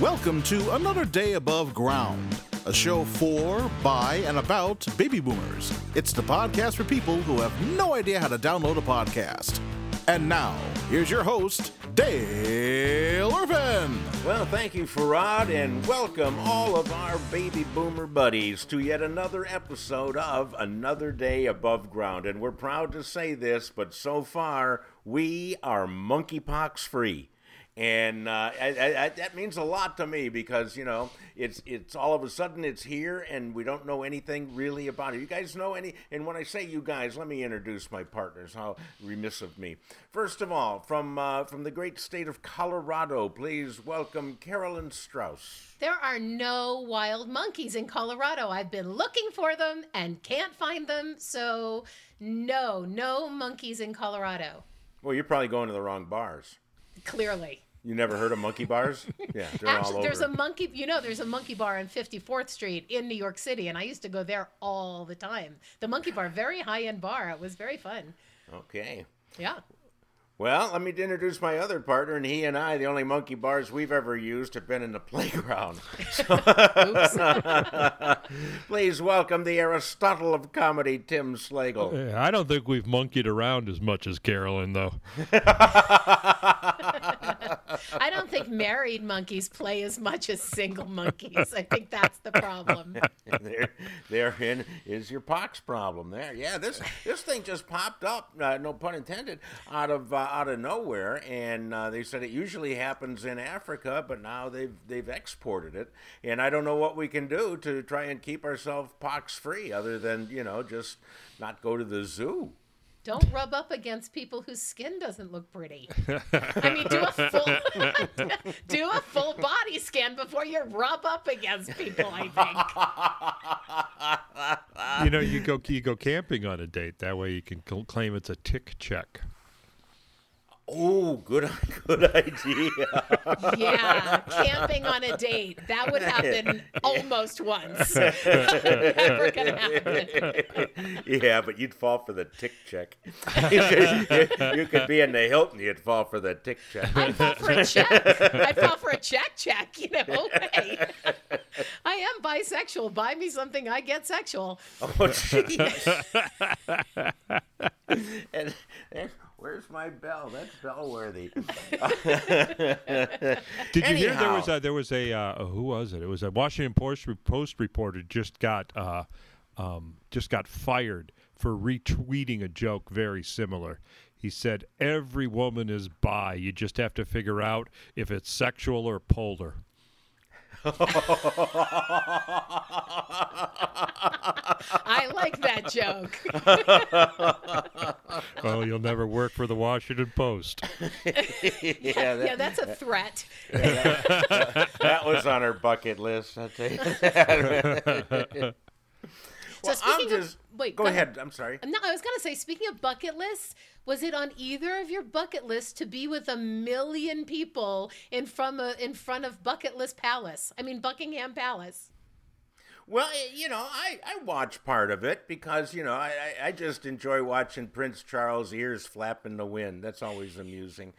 Welcome to another day above ground, a show for, by, and about baby boomers. It's the podcast for people who have no idea how to download a podcast. And now, here's your host, Dale Irvin. Well, thank you, Farad, and welcome all of our baby boomer buddies to yet another episode of Another Day Above Ground. And we're proud to say this, but so far, we are monkeypox free and uh, I, I, that means a lot to me because you know it's it's all of a sudden it's here and we don't know anything really about it. You guys know any? And when I say you guys, let me introduce my partners. How remiss of me! First of all, from uh, from the great state of Colorado, please welcome Carolyn Strauss. There are no wild monkeys in Colorado. I've been looking for them and can't find them. So no, no monkeys in Colorado. Well, you're probably going to the wrong bars. Clearly. You never heard of monkey bars? Yeah, Actually, there's a monkey. You know, there's a monkey bar on 54th Street in New York City, and I used to go there all the time. The monkey bar, very high end bar. It was very fun. Okay. Yeah. Well, let me introduce my other partner, and he and I, the only monkey bars we've ever used, have been in the playground. Please welcome the Aristotle of comedy, Tim Slagle. I don't think we've monkeyed around as much as Carolyn, though. I don't think married monkeys play as much as single monkeys. I think that's the problem. there, therein is your pox problem. There, yeah. This this thing just popped up, uh, no pun intended, out of uh, out of nowhere, and uh, they said it usually happens in Africa, but now they've they've exported it, and I don't know what we can do to try and keep ourselves pox free, other than you know just not go to the zoo. Don't rub up against people whose skin doesn't look pretty. I mean, do a full do a full body scan before you rub up against people. I think. You know, you go you go camping on a date. That way, you can claim it's a tick check. Oh, good, good idea. yeah, camping on a date. That would happen almost once. Never gonna happen. Yeah, but you'd fall for the tick check. You could, you, you could be in the Hilton, you'd fall for the tick check. I'd fall for a check. I'd fall for a check check, you know. Hey, I am bisexual. Buy me something, I get sexual. Oh, jeez. and, and Where's my bell? That's bell worthy. Did you Anyhow. hear there was a, there was a uh, who was it? It was a Washington Post Post reporter just got uh, um, just got fired for retweeting a joke very similar. He said every woman is bi. You just have to figure out if it's sexual or polar. I like that joke. Well, you'll never work for the Washington Post. yeah, that, yeah, that's a threat. Yeah, that, that, was on her bucket list. I'll tell you that. So well, I'm just. Of, wait, go, go ahead. ahead. I'm sorry. No, I was gonna say. Speaking of bucket lists, was it on either of your bucket lists to be with a million people in front of in front of Bucket List Palace? I mean Buckingham Palace. Well, you know, I, I watch part of it because, you know, I, I just enjoy watching Prince Charles' ears flap in the wind. That's always amusing.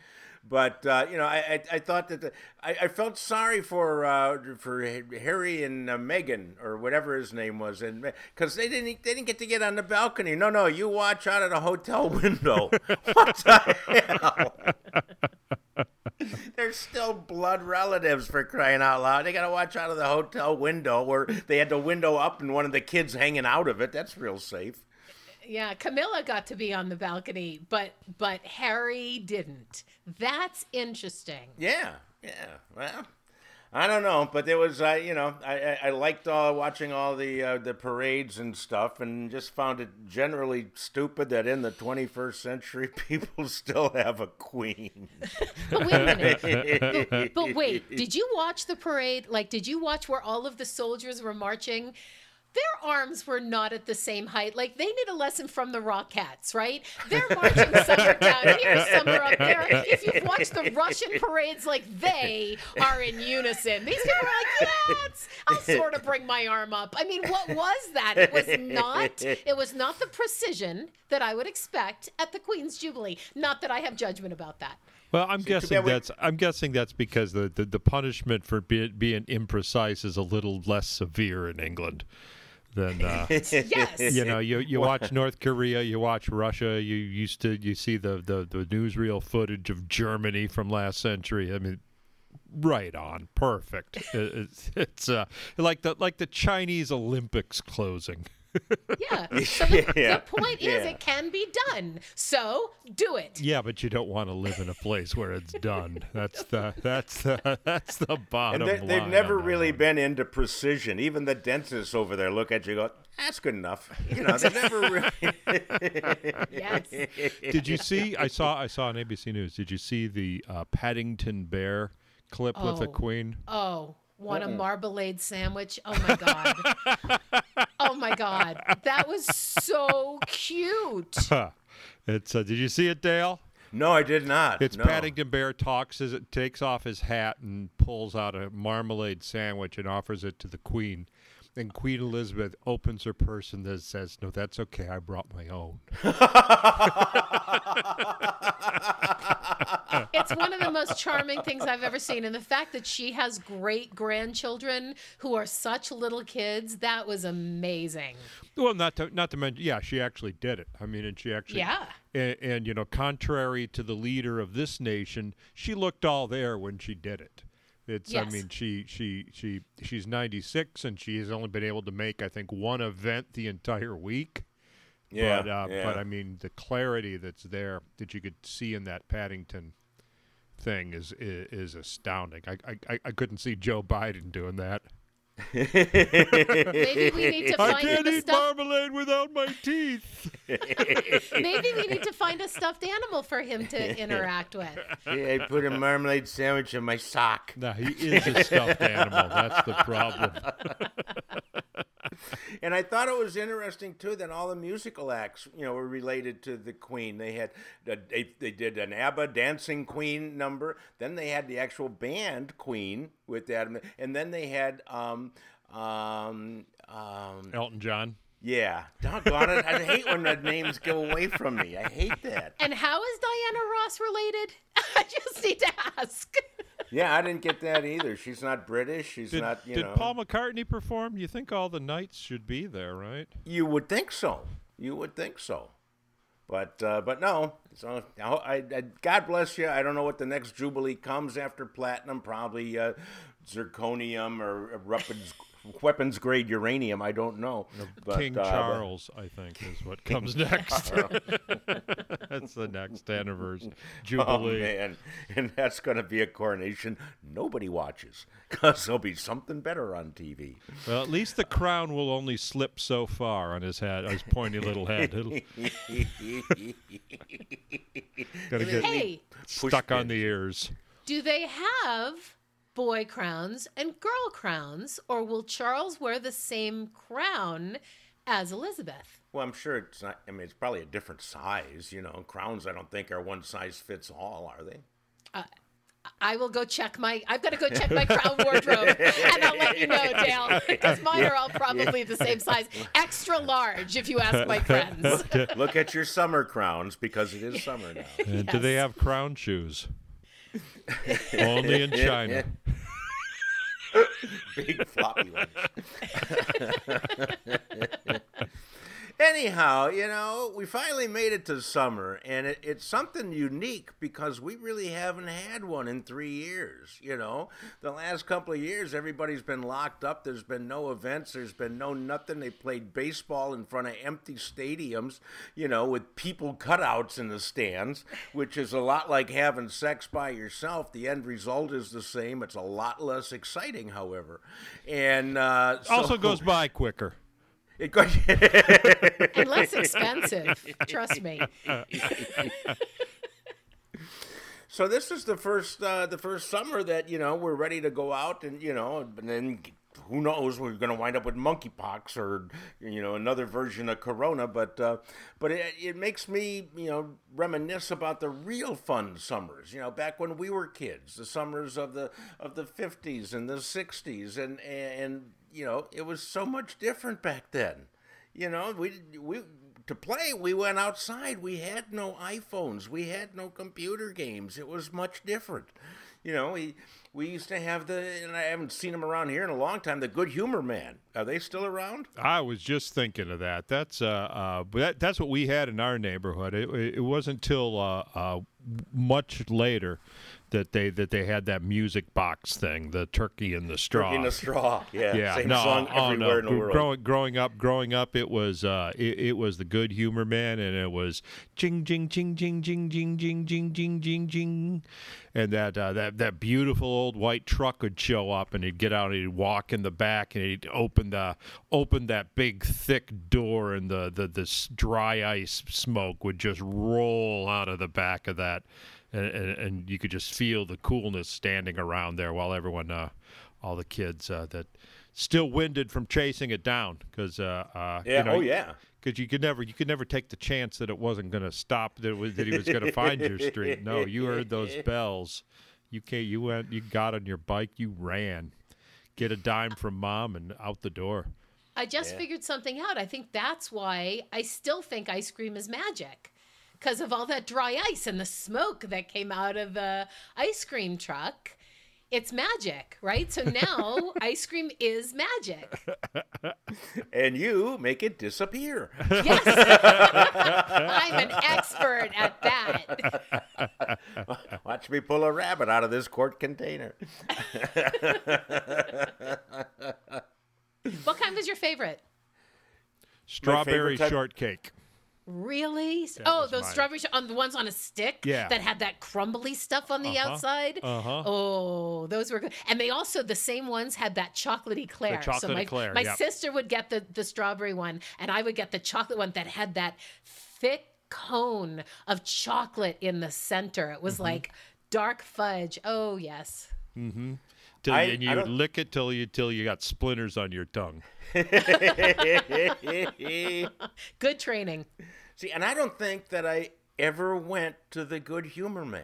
But uh, you know, I, I, I thought that the, I, I felt sorry for uh, for Harry and uh, Meghan or whatever his name was, and because they didn't they didn't get to get on the balcony. No, no, you watch out of the hotel window. what the hell? They're still blood relatives for crying out loud. They got to watch out of the hotel window where they had the window up and one of the kids hanging out of it. That's real safe. Yeah, Camilla got to be on the balcony, but but Harry didn't. That's interesting. Yeah, yeah. Well, I don't know, but there was, uh, you know, I, I, liked uh, watching all the uh, the parades and stuff, and just found it generally stupid that in the 21st century people still have a queen. but wait a minute. but, but wait, did you watch the parade? Like, did you watch where all of the soldiers were marching? Their arms were not at the same height. Like they need a lesson from the Rockettes, right? They're marching somewhere down here, somewhere up there. If you've watched the Russian parades, like they are in unison. These people are like, yes, I'll sort of bring my arm up. I mean, what was that? It was not. It was not the precision that I would expect at the Queen's Jubilee. Not that I have judgment about that. Well, I'm too guessing that's I'm guessing that's because the, the, the punishment for be, being imprecise is a little less severe in England than uh, Yes. you know you you watch North Korea, you watch Russia, you used to you see the the, the newsreel footage of Germany from last century. I mean, right on, perfect. It- it's it's uh, like the like the Chinese Olympics closing. Yeah. So the, Yeah. the point is, Yeah. it can be done. So do it. Yeah, but you don't want to live in a place where it's done. That's the that's the that's the bottom And they, line. they've never really one. been into precision. Even the dentists over there look at you and go, that's good enough. You know, they never really. Yes. Did you see? I saw. I saw on ABC News. Did you see the uh, Paddington Bear clip with the Oh. Queen? Oh, want a marmalade sandwich? Oh my god. oh my god. That was so cute. It's. Uh, did you see it, Dale? No, I did not. It's no. Paddington Bear talks as it takes off his hat and pulls out a marmalade sandwich and offers it to the Queen. And Queen Elizabeth opens her purse and then says, "No, that's okay. I brought my own." It's one of the most charming things I've ever seen. And the fact that she has great grandchildren who are such little kids, that was amazing. Well, not to not to mention, yeah, she actually did it. I mean, and she actually, Yeah. and, and you know, contrary to the leader of this nation, she looked all there when she did it. It's, I mean, she she she she's 96 and she has only been able to make, I think, one event the entire week. Yeah, but, uh, yeah. but I mean, the clarity that's there that you could see in that Paddington thing is is, is astounding. I, I I- I couldn't see Joe Biden doing that. Maybe we need to I find can't eat stuffed marmalade without my teeth. maybe we need to find a stuffed animal for him to interact with. Yeah, I put a marmalade sandwich in my sock. No, he is a stuffed animal. That's the problem. And I thought it was interesting too that all the musical acts, you know, were related to the Queen. They had they, they did an ABBA dancing Queen number. Then they had the actual band Queen with that, and then they had um um um Elton John. yeah. Doggone it! I hate when the names go away from me. I hate that. And how is Diana Ross related? I just need to ask. Yeah, I didn't get that either. She's not British. She's Did, not. You did know. Paul McCartney perform? You think all the knights should be there, right? You would think so. You would think so. But uh, but no. So I, I, I- God bless you. I don't know what the next jubilee comes after platinum. Probably uh, zirconium or weapons weapons grade uranium. I don't know. But, King uh, but- Charles, I think, is what comes next. That's the next anniversary Oh jubilee. man, and that's going to be a coronation nobody watches because there'll be something better on TV. well, at least the crown will only slip so far on his head, his pointy little head. It'll gotta get Hey, stuck on the ears. do they have boy crowns and girl crowns, or will Charles wear the same crown as Elizabeth? Well, I'm sure it's not. I mean, it's probably a different size. You know, crowns. I don't think are one size fits all. Are they? Uh, I will go check my. I've got to go check my crown wardrobe, and I'll let you know, Dale, because mine are all probably the same size, extra large, if you ask my friends. Look at your summer crowns because it is summer now. And do they have crown shoes? Only in China. Big floppy ones. Anyhow, you know, we finally made it to summer, and it, it's something unique because we really haven't had one in three years. You know, the last couple of years, everybody's been locked up. There's been no events. There's been no nothing. They played baseball in front of empty stadiums, you know, with people cutouts in the stands, which is a lot like having sex by yourself. The end result is the same. It's a lot less exciting, however, and uh, so- Also goes by quicker. It goes. and less expensive. Trust me. So this is the first uh, the first summer that you know we're ready to go out and you know and then who knows? We're going to wind up with monkeypox or you know another version of Corona. But uh, but it, it makes me you know reminisce about the real fun summers. You know, back when we were kids, the summers of the of the fifties and the sixties, and and you know it was so much different back then. You know, we we to play, we went outside. We had no iPhones. We had no computer games. It was much different. You know, we we used to have the, and I haven't seen them around here in a long time. The Good Humor Man. Are they still around? I was just thinking of that. That's uh, uh that, that's what we had in our neighborhood. It, it wasn't until uh, uh, much later that they that they had that music box thing, the turkey and the straw. Turkey and the straw. Yeah. Yeah, Same no, song oh, everywhere no. in the world. Growing, growing up, growing up, it was uh, it, it was the Good Humor Man, and it was jing jing jing jing jing jing jing jing jing jing jing, and that uh, that that beautiful old white truck would show up, and he'd get out, and he'd walk in the back, and he'd open the open that big thick door, and the the this dry ice smoke would just roll out of the back of that. And, and, and you could just feel the coolness standing around there while everyone, uh, all the kids uh, that still winded from chasing it down because uh, uh, Yeah, you know, oh, yeah. because you could never you could never take the chance that it wasn't going to stop that it was, that he was going to find your street. No, you heard those bells. You can't. You went. You got on your bike. You ran. Get a dime from mom and out the door. I just figured something out. I think that's why I still think ice cream is magic. Because of all that dry ice and the smoke that came out of the ice cream truck. It's magic, right? So now ice cream is magic. And you make it disappear. Yes. I'm an expert at that. Watch me pull a rabbit out of this quart container. What kind was your favorite? Strawberry type- shortcake. Really? oh, those mine. strawberry on the ones on a stick Yeah. that had that crumbly stuff on the Uh-huh. outside. Uh-huh. Oh, those were good. And they also the same ones had that chocolatey Claire. so chocolate my eclair, my yep. sister would get the the strawberry one, and I would get the chocolate one that had that thick cone of chocolate in the center. It was Mm-hmm. like dark fudge. Oh yes. Till I- you, and I you would lick it till you till you got splinters on your tongue. Good training. See, and I don't think that I ever went to the Good Humor Man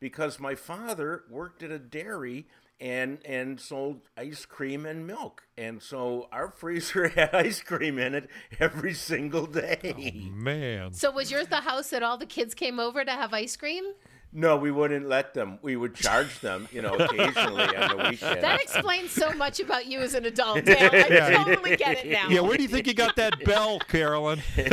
because my father worked at a dairy and and sold ice cream and milk, and so our freezer had ice cream in it every single day. Oh, man, So was yours the house that all the kids came over to have ice cream? No, we wouldn't let them. We would charge them, you know, occasionally on the weekend. That explains so much about you as an adult, Dale. I totally get it now. yeah, where do you think you got that bell, Carolyn? you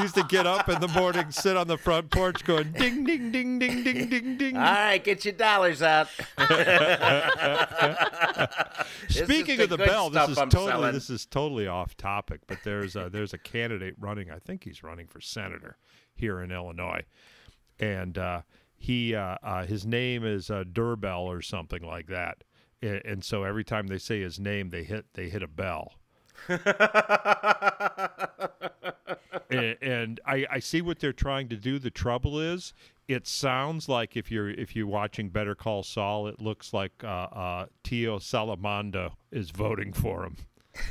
used to get up in the morning, sit on the front porch, going ding, ding, ding, ding, ding, ding, ding. All right, get your dollars out. Speaking the of the bell, this is I'm totally selling. this is totally off topic, but there's a, there's a candidate running. I think he's running for senator here in Illinois, and uh, he uh, uh, his name is uh, Durbell or something like that. And, and so every time they say his name, they hit they hit a bell. and, and I, I see what they're trying to do. The trouble is, it sounds like if you're if you're watching Better Call Saul, it looks like uh, uh, Tio Salamanca is voting for him.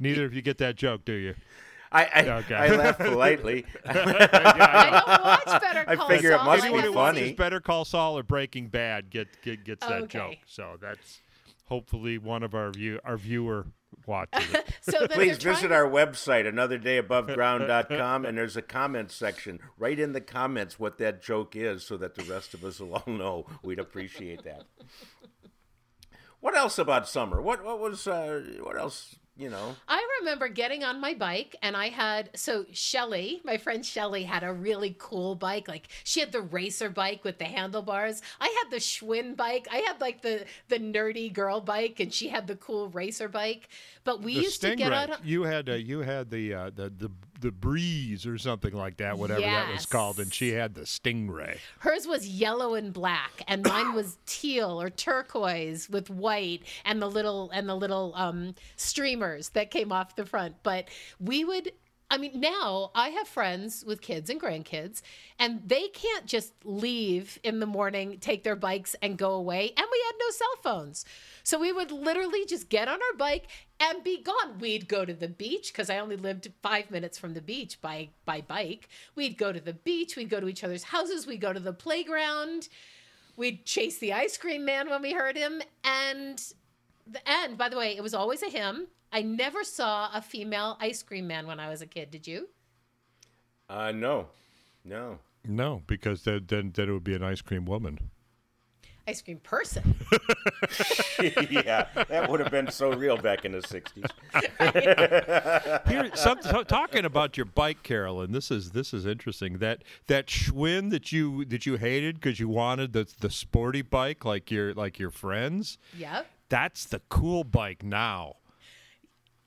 Neither of you get that joke, do you? I I, Okay. I laugh politely. I don't watch Better I Call figure it Saul. must I be Anyone haven't who watches funny. seen- Better Call Saul or Breaking Bad get, get gets that Okay. joke. So that's hopefully one of our view our viewer watches. So that Please visit trying- our website, anotherdayAboveground.com, and there's a comment section. Write in the comments what that joke is so that the rest of us will all know. We'd appreciate that. What else about summer? What what was uh, what else? You know, I remember getting on my bike and I had so Shelly, my friend Shelly had a really cool bike. Like she had the racer bike with the handlebars. I had the Schwinn bike. I had like the the nerdy girl bike and she had the cool racer bike. But we The used to get Stingray. on You had uh, you had the uh, the the the breeze or something like that, whatever that was called, and she had the Stingray. Hers was yellow and black, and mine was teal or turquoise with white, and the little and the little um, streamers that came off the front. But we would I mean, now I have friends with kids and grandkids, and they can't just leave in the morning, take their bikes, and go away. And we had no cell phones. So we would literally just get on our bike and be gone. We'd go to the beach because I only lived five minutes from the beach by, by bike. We'd go to the beach, we'd go to each other's houses, we'd go to the playground, we'd chase the ice cream man when we heard him. And the end, by the way, it was always a him. I never saw a female ice cream man when I was a kid. Did you? Uh, no, no. No, because then then, then it would be an ice cream woman. Ice cream person. yeah, that would have been so real back in the '60s. Here, some, so- talking about your bike, Carolyn. This is this is interesting. That that Schwinn that you that you hated because you wanted the the sporty bike like your like your friends. yep. That's the cool bike now.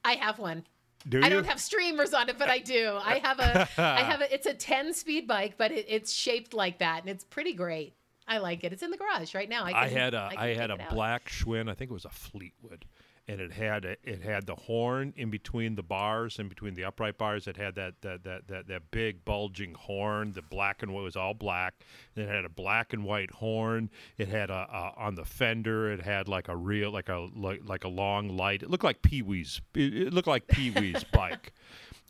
I have one. Do I don't have streamers on it, but I do. I have a I have a it's a 10 speed bike, but it, it's shaped like that and it's pretty great. I like it. It's in the garage right now. I, can, I had a can I, had a it out. black Schwinn. I think it was a Fleetwood, and it had a, it had the horn in between the bars, in between the upright bars. It had that that that that, that big bulging horn. The black and white was all black. And it had a black and white horn. It had a, a on the fender. It had like a real like a like, like a long light. It looked like Pee Wee's. It, it looked like Pee Wee's bike.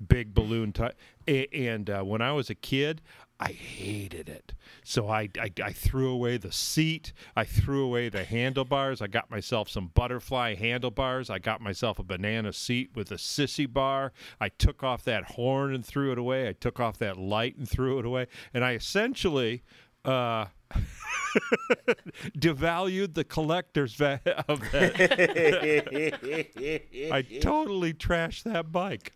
Big balloon type. And uh, when I was a kid, I hated it. So I, I, I threw away the seat. I threw away the handlebars. I got myself some butterfly handlebars. I got myself a banana seat with a sissy bar. I took off that horn and threw it away. I took off that light and threw it away. And I essentially uh, devalued the collector's of that. I totally trashed that bike.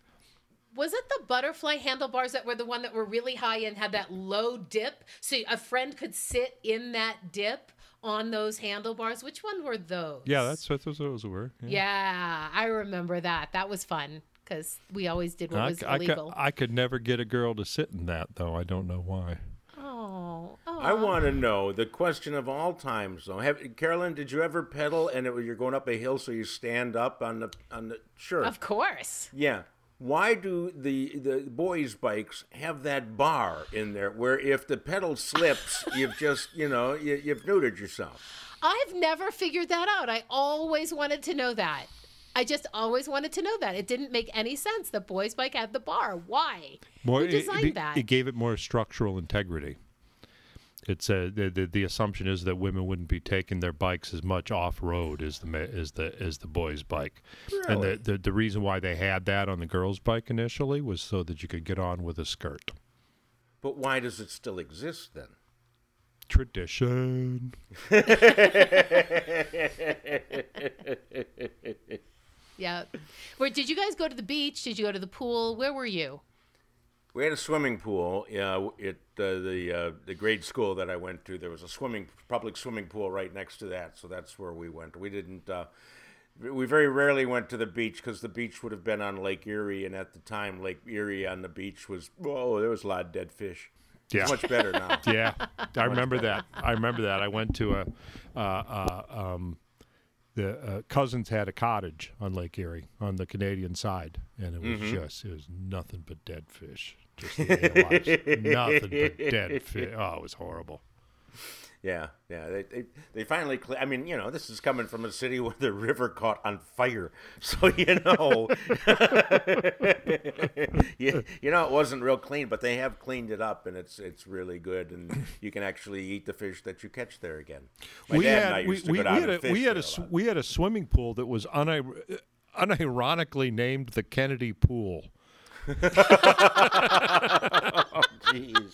Was it the butterfly handlebars that were the one that were really high and had that low dip? So a friend could sit in that dip on those handlebars. Which one were those? Yeah, that's what those, those were. Yeah. Yeah, I remember that. That was fun because we always did what I, was I, could, illegal. I could never get a girl to sit in that, though. I don't know why. oh, oh. I want to know the question of all times, though. Have Carolyn, did you ever pedal and it, you're going up a hill, so you stand up on the on the sure? Of course. Yeah. Why do the the boys' bikes have that bar in there where if the pedal slips, you've just you know you, you've neutered yourself? I've never figured that out. I always wanted to know that. I just always wanted to know that. It didn't make any sense. The boys' bike had the bar. Why? More, Who it- designed it, that? It gave it more structural integrity. It's uh, the, the the assumption is that women wouldn't be taking their bikes as much off road as the as the as the boys' bike, and the, the the reason why they had that on the girls' bike initially was so that you could get on with a skirt. But why does it still exist then? Tradition. Yeah. Where did you guys go to the beach? Did you go to the pool? Where were you? We had a swimming pool. Yeah, at uh, the uh, the grade school that I went to, there was a swimming public swimming pool right next to that, so that's where we went. We didn't. Uh, we very rarely went to the beach because the beach would have been on Lake Erie, and at the time, Lake Erie on the beach was whoa, there was a lot of dead fish. Yeah. It's much better now. Yeah, I remember that. I remember that. I went to a, uh, uh, um, the uh, cousins had a cottage on Lake Erie on the Canadian side, and it was Mm-hmm. just it was nothing but dead fish. Just the way it was. nothing but dead fish. Oh, it was horrible. Yeah, yeah. They they, they finally. Cle- I mean, you know, this is coming from a city where the river caught on fire, so you know, you, you know, it wasn't real clean, but they have cleaned it up, and it's it's really good, and you can actually eat the fish that you catch there again. My we had we, we, go we down had a, we had a we had a swimming pool that was unir- uh, unironically named the Kennedy Pool. Oh, jeez.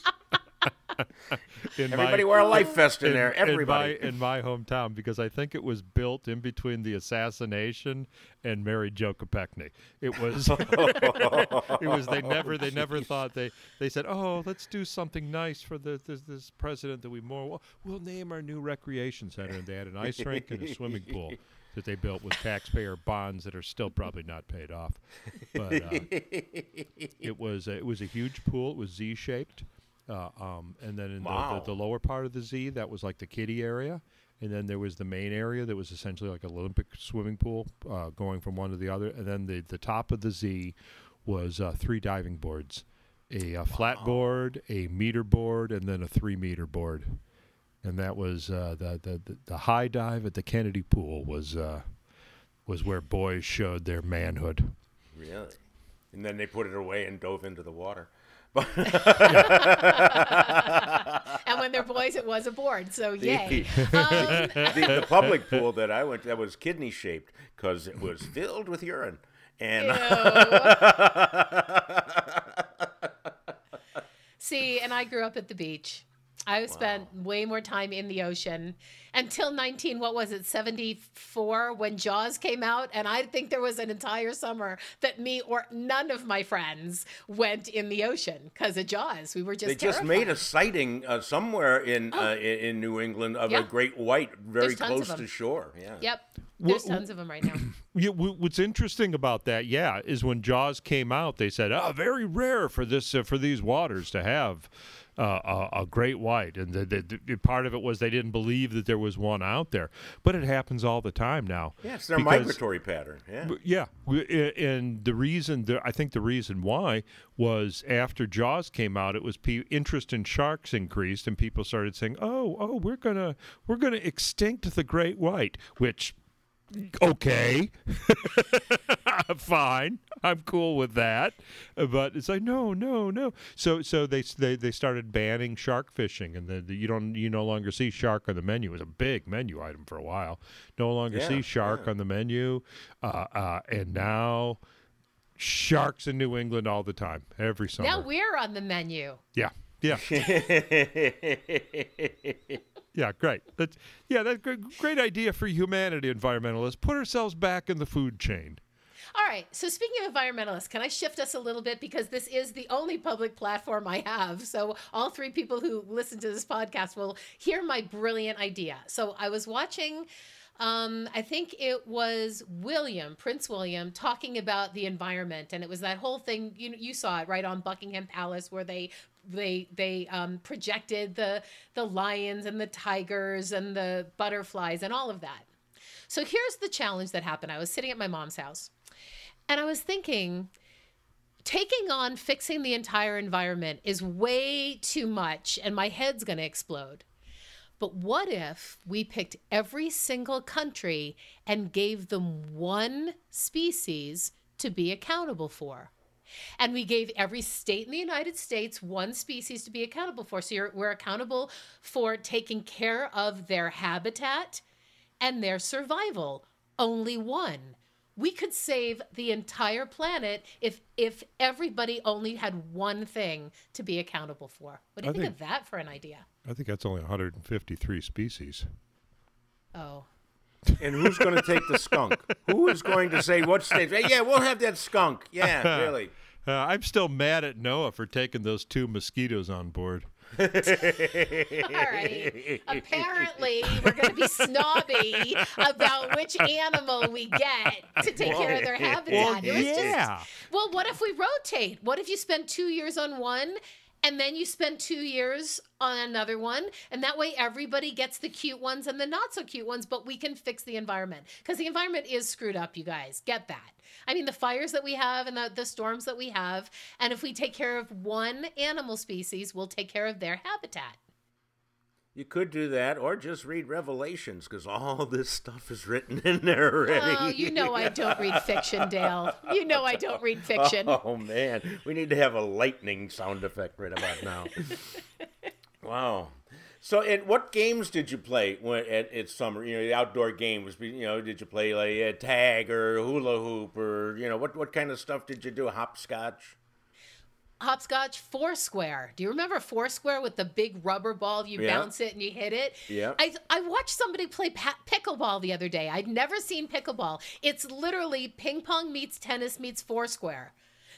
In Everybody my, wore a life vest in, there. in Everybody. my, in my hometown because I think it was built in between the assassination and Mary Jo Kopechne. It was it was they oh, never they never thought they they said oh let's do something nice for the this, this president that we more we'll, we'll name our new recreation center and they had an ice rink and a swimming pool that they built with taxpayer bonds that are still probably not paid off. But uh, it was a, it was a huge pool. It was Z shaped. Uh, um, and then in Wow. the, the, the lower part of the Z, that was like the kiddie area. And then there was the main area that was essentially like an Olympic swimming pool uh, going from one to the other. And then the, the top of the Z was uh, three diving boards, a, a flat board, a meter board, and then a three meter board, and that was uh, the, the the the high dive at the Kennedy Pool was uh, was where boys showed their manhood. Really? And then they put it away and dove into the water. And when they're boys, it was a board. So yay. Um, the, the public pool that I went to, that was kidney shaped because it was filled with urine. And See, and I grew up at the beach. I spent way more time in the ocean until 19, what was it, 74 when Jaws came out. And I think there was an entire summer that me or none of my friends went in the ocean because of Jaws. We were just they just made a sighting uh, somewhere in, uh, in in New England of Yeah. a great white, very There's tons of close to shore. Yeah. Yep. There's Wha- tons of them right now. Yeah, what's interesting about that, yeah, is when Jaws came out, they said, "Oh, very rare for this uh, for these waters to have uh, a, a great white," and the, the, the part of it was they didn't believe that there was one out there, but it happens all the time now. Yeah, it's their because- migratory pattern. Yeah. Yeah, and the reason, the, I think the reason why was after Jaws came out, it was pe- interest in sharks increased, and people started saying, "Oh, oh, we're gonna we're gonna extinct the great white," which. Okay, fine. I'm cool with that, but it's like no, no, no. So, so they they, they started banning shark fishing, and the, the, you don't you no longer see shark on the menu. It was a big menu item for a while. No longer Yeah, see shark yeah. on the menu, uh, uh, and now sharks in New England all the time, every summer. now we're on the menu. yeah, yeah, yeah. Great. That's yeah. That's great, great idea for humanity, environmentalists. Put ourselves back in the food chain. All right. So speaking of environmentalists, can I shift us a little bit because this is the only public platform I have. So all three people who listen to this podcast will hear my brilliant idea. So I was watching um, I think it was William, Prince William, talking about the environment, and it was that whole thing. You you saw it right on Buckingham Palace, where they they they um, projected the the lions and the tigers and the butterflies and all of that. So here's the challenge that happened. I was sitting at my mom's house, and I was thinking, taking on fixing the entire environment is way too much, and my head's going to explode. But what if we picked every single country and gave them one species to be accountable for? And we gave every state in the United States one species to be accountable for. So you're, we're accountable for taking care of their habitat and their survival. Only one. We could save the entire planet if if everybody only had one thing to be accountable for. What do you think, think- of that for an idea? I think that's only 153 species. Oh. And who's going to take the skunk? Who is going to say what state? Hey, yeah, we'll have that skunk. Yeah, really. Uh, I'm still mad at Noah for taking those two mosquitoes on board. All right. Apparently, we're going to be snobby about which animal we get to take care of their habitat. It was yeah. just well. What if we rotate? What if you spend two years on one, and then you spend two years on another one, and that way everybody gets the cute ones and the not so cute ones. But we can fix the environment because the environment is screwed up. You guys get that. I mean, the fires that we have and the, the storms that we have. And if we take care of one animal species, we'll take care of their habitat. You could do that, or just read Revelations, because all this stuff is written in there already. Oh, you know I don't read fiction, Dale. You know I don't read fiction. Oh man, we need to have a lightning sound effect right about now. wow. So, and what games did you play when at, at summer? You know, the outdoor games. You know, did you play like uh, tag or hula hoop or you know what what kind of stuff did you do? Hopscotch. Hopscotch, Foursquare. Do you remember Foursquare with the big rubber ball? You Yeah. bounce it and you hit it. Yeah. I I watched somebody play pickleball the other day. I'd never seen pickleball. It's literally ping pong meets tennis meets Foursquare.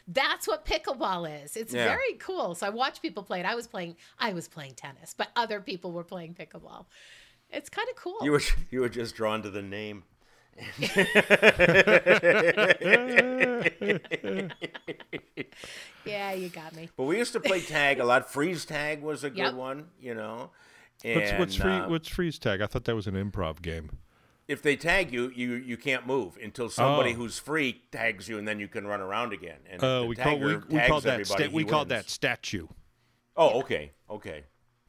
That's what pickleball is. It's Yeah. very cool. So I watched people play it. I was playing I was playing tennis, but other people were playing pickleball. It's kind of cool. You were you were just drawn to the name. yeah, you got me. But we used to play tag a lot. Freeze tag was a good Yep. one. You know. What's, And, what's free? uh, What's freeze tag? I thought that was an improv game. if they tag you, you you can't move until somebody Oh. who's free tags you, and then you can run around again. And Uh, we call we, we tags called that sta- we he called that statue. Oh, okay, okay.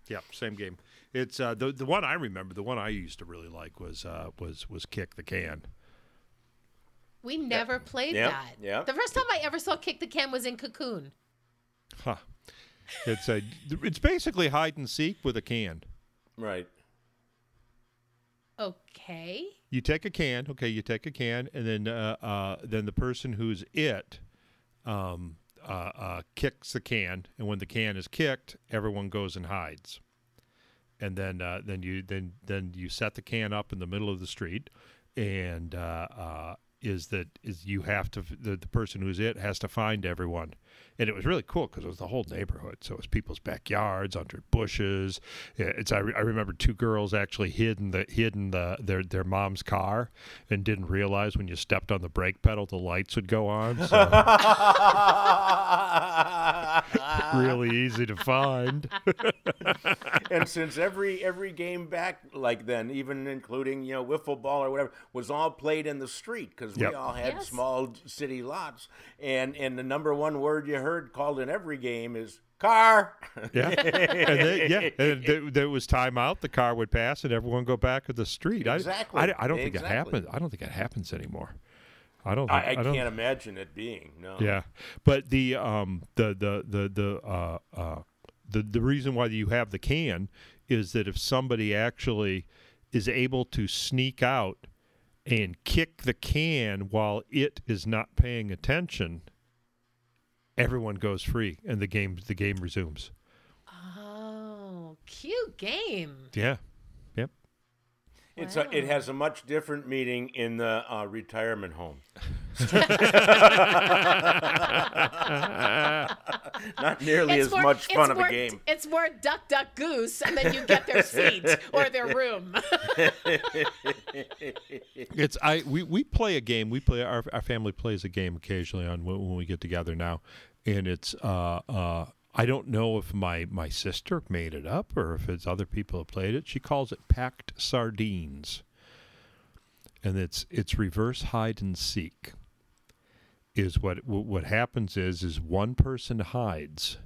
Yep, same game. It's uh, the the one I remember. The one I used to really like was uh, was was kick the can. We never played Yep, that. Yeah. The first time I ever saw Kick the Can was in Cocoon. Huh. It's a it's basically hide and seek with a can. Right. Okay. You take a can, okay. You take a can, and then uh, uh, then the person who's it um, uh, uh, kicks the can, and when the can is kicked, everyone goes and hides. And then uh, then you then then you set the can up in the middle of the street, and uh, uh, is that is you have to the, the person who's it has to find everyone, and it was really cool because it was the whole neighborhood. So it was people's backyards, under bushes. It's I, re- I remember two girls actually hidden the hidden the their their mom's car and didn't realize when you stepped on the brake pedal the lights would go on. So really easy to find. and since every every game back like then, even including you know wiffle ball or whatever, was all played in the street because Yep. we all had Yes. small city lots, and and the number one word you heard called in every game is car. Yeah, and then, yeah, and there, there was timeout. The car would pass, and everyone go back to the street. Exactly. I, I, don't think it happens. I don't think it happens anymore. I don't. I, Think, I don't, can't imagine it being no. Yeah, but the um the the the the uh uh the the reason why you have the can is that if somebody actually is able to sneak out and kick the can while it is not paying attention, everyone goes free and the game the game resumes. Oh, cute game. Yeah. Yep. It's a, it has a much different meaning in the uh, retirement home. Not nearly as more, much fun of more, a game. It's more duck, duck, goose, and then you get their seat or their room. It's I we, we play a game. We play our our family plays a game occasionally on when, when we get together now, and it's uh uh I don't know if my my sister made it up or if it's other people have played it. She calls it packed sardines, and it's it's reverse hide and seek. Is what what happens is is one person hides,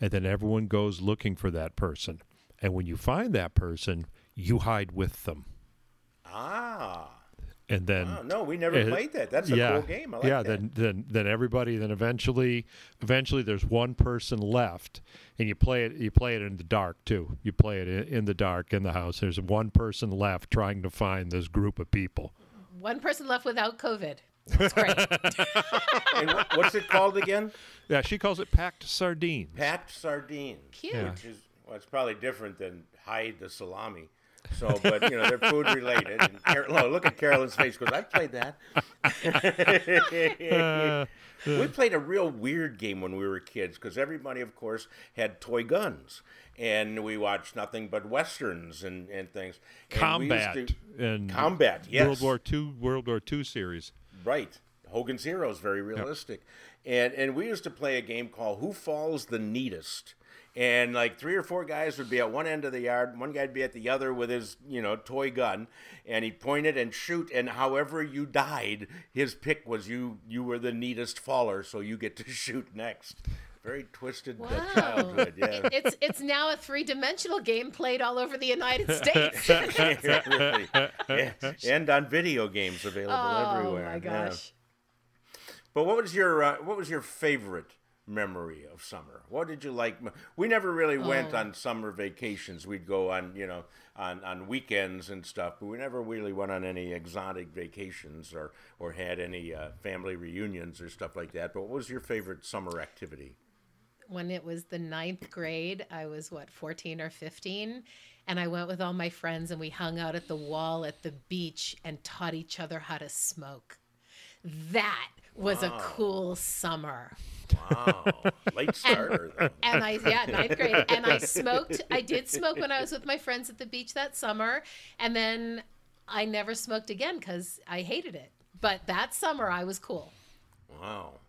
and then everyone goes looking for that person, and when you find that person, you hide with them Ah. And then Oh, no, we never played that. That's a yeah, cool game. I like yeah, that. then then then everybody then eventually eventually there's one person left and you play it you play it in the dark too. You play it in, in the dark in the house. There's one person left trying to find this group of people. One person left without COVID. That's great. and what's it called again? Yeah, she calls it packed sardines. Packed sardines. Cute. Yeah. Which is well, it's probably different than hide the salami. So, but you know, they're food related. And Car- oh, look at Carolyn's face because I played that. Uh, we played a real weird game when we were kids because everybody, of course, had toy guns, and we watched nothing but westerns and, and things. And combat to- and combat, yes, World War Two World War Two series. Right. Hogan's Heroes, very realistic. And and we used to play a game called Who Falls the Neatest. And like three or four guys would be at one end of the yard, one guy'd be at the other with his, you know, toy gun, and he'd point it and shoot, and however you died, his pick was you you were the neatest faller, so you get to shoot next. Very twisted uh, Wow. childhood, yeah. It's it's now a three dimensional game played all over the United States. really. Yeah. And on video games available oh everywhere. my yeah. gosh. But what was your uh, what was your favorite memory of summer? What did you like? We never really went Oh. on summer vacations. We'd go on you know on, on weekends and stuff, but we never really went on any exotic vacations or or had any uh, family reunions or stuff like that. But what was your favorite summer activity? when it was the ninth grade, I was what, 14 or 15. And I went with all my friends and we hung out at the wall at the beach and taught each other how to smoke. That was a cool summer. Wow, late starter though. And I, yeah, ninth grade. And I smoked. I did smoke when I was with my friends at the beach that summer. And then I never smoked again because I hated it. But that summer I was cool. Wow.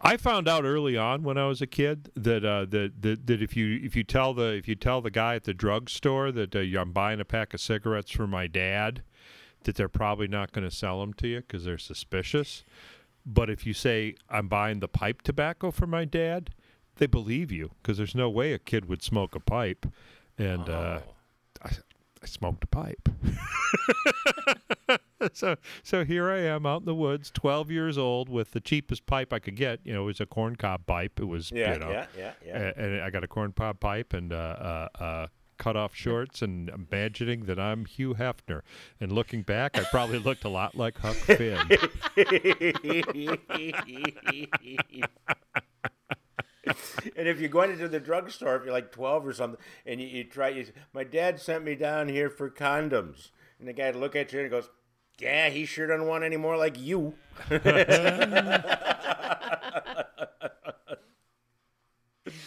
I found out early on when I was a kid that uh, that, that that if you if you tell the if you tell the guy at the drugstore that uh, I'm buying a pack of cigarettes for my dad, that they're probably not going to sell them to you because they're suspicious. But if you say I'm buying the pipe tobacco for my dad, they believe you because there's no way a kid would smoke a pipe. And uh, I, I smoked a pipe. so so here I am out in the woods, 12 years old, with the cheapest pipe I could get. You know, it was a corncob pipe. It was Yeah, you know, yeah, yeah, yeah. a- and I got a corncob pipe and uh, uh, uh, cut off shorts, and imagining that I'm Hugh Hefner. And looking back, I probably looked a lot like Huck Finn. and if you're going into the drugstore, if you're like 12 or something, and you, you try, you, my dad sent me down here for condoms. And the guy would look at you and goes, Yeah, he sure doesn't want any more like you.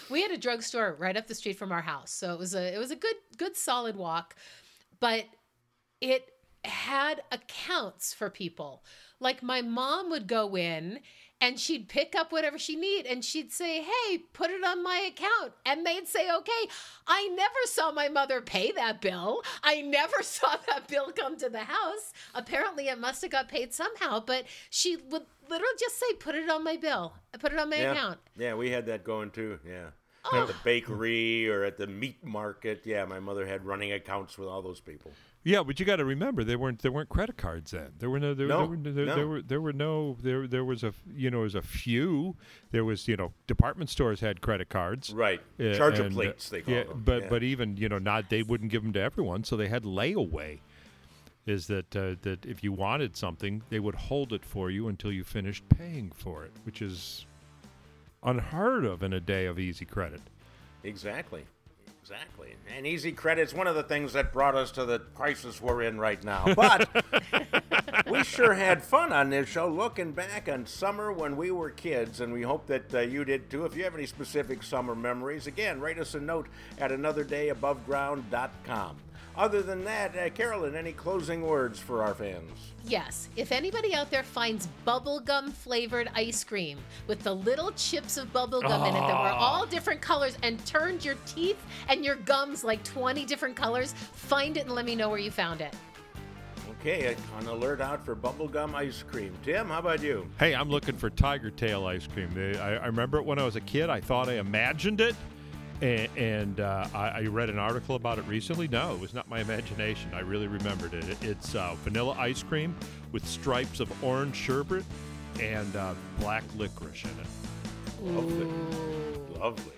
we had a drugstore right up the street from our house so it was a it was a good good solid walk but it had accounts for people. Like my mom would go in and she'd pick up whatever she need and she'd say hey put it on my account and they'd say okay i never saw my mother pay that bill i never saw that bill come to the house apparently it must have got paid somehow but she would literally just say put it on my bill put it on my yeah. account Yeah, we had that going too. Yeah. At the oh. bakery or at the meat market. Yeah, my mother had running accounts with all those people. Yeah, but you got to remember there weren't there weren't credit cards then. There were no there, No, there, were, there, no. there were there were no there there was a you know there was a few. There was you know department stores had credit cards. Right. Uh, Charger and, uh, plates, they call yeah, them. But Yeah. but even you know not they wouldn't give them to everyone, so they had layaway. Is that uh, that if you wanted something, they would hold it for you until you finished paying for it, which is unheard of in a day of easy credit. Exactly. Exactly. And easy credit's one of the things that brought us to the crisis we're in right now. But we sure had fun on this show looking back on summer when we were kids, and we hope that uh, you did too. If you have any specific summer memories, again, write us a note at anotherdayaboveground.com. Other than that, uh, Carolyn, any closing words for our fans? Yes, if anybody out there finds bubblegum flavored ice cream with the little chips of bubblegum in it that were all different colors and turned your teeth and your gums like 20 different colors, find it and let me know where you found it. Okay, an alert out for bubblegum ice cream. Tim, how about you? Hey, I'm looking for Tiger Tail ice cream. I, I remember it when I was a kid. I thought I imagined it, and, and uh, I, I read an article about it recently. No, it was not my imagination. I really remembered it. It- It's uh, vanilla ice cream with stripes of orange sherbet and uh, black licorice in it. Lovely. Lovely.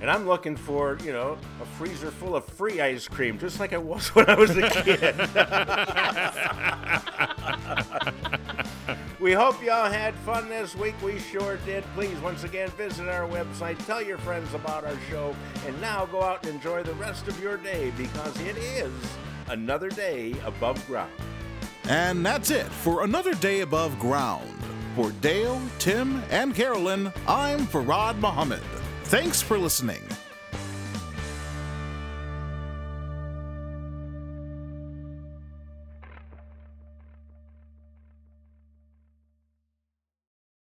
And I'm looking for, you know, a freezer full of free ice cream, just like I was when I was a kid. we hope y'all had fun this week. We sure did. Please, once again, visit our website, tell your friends about our show, and now go out and enjoy the rest of your day because it is another day above ground. And that's it for another day above ground. For Dale, Tim, and Carolyn, I'm Farad Muhammad. Thanks for listening.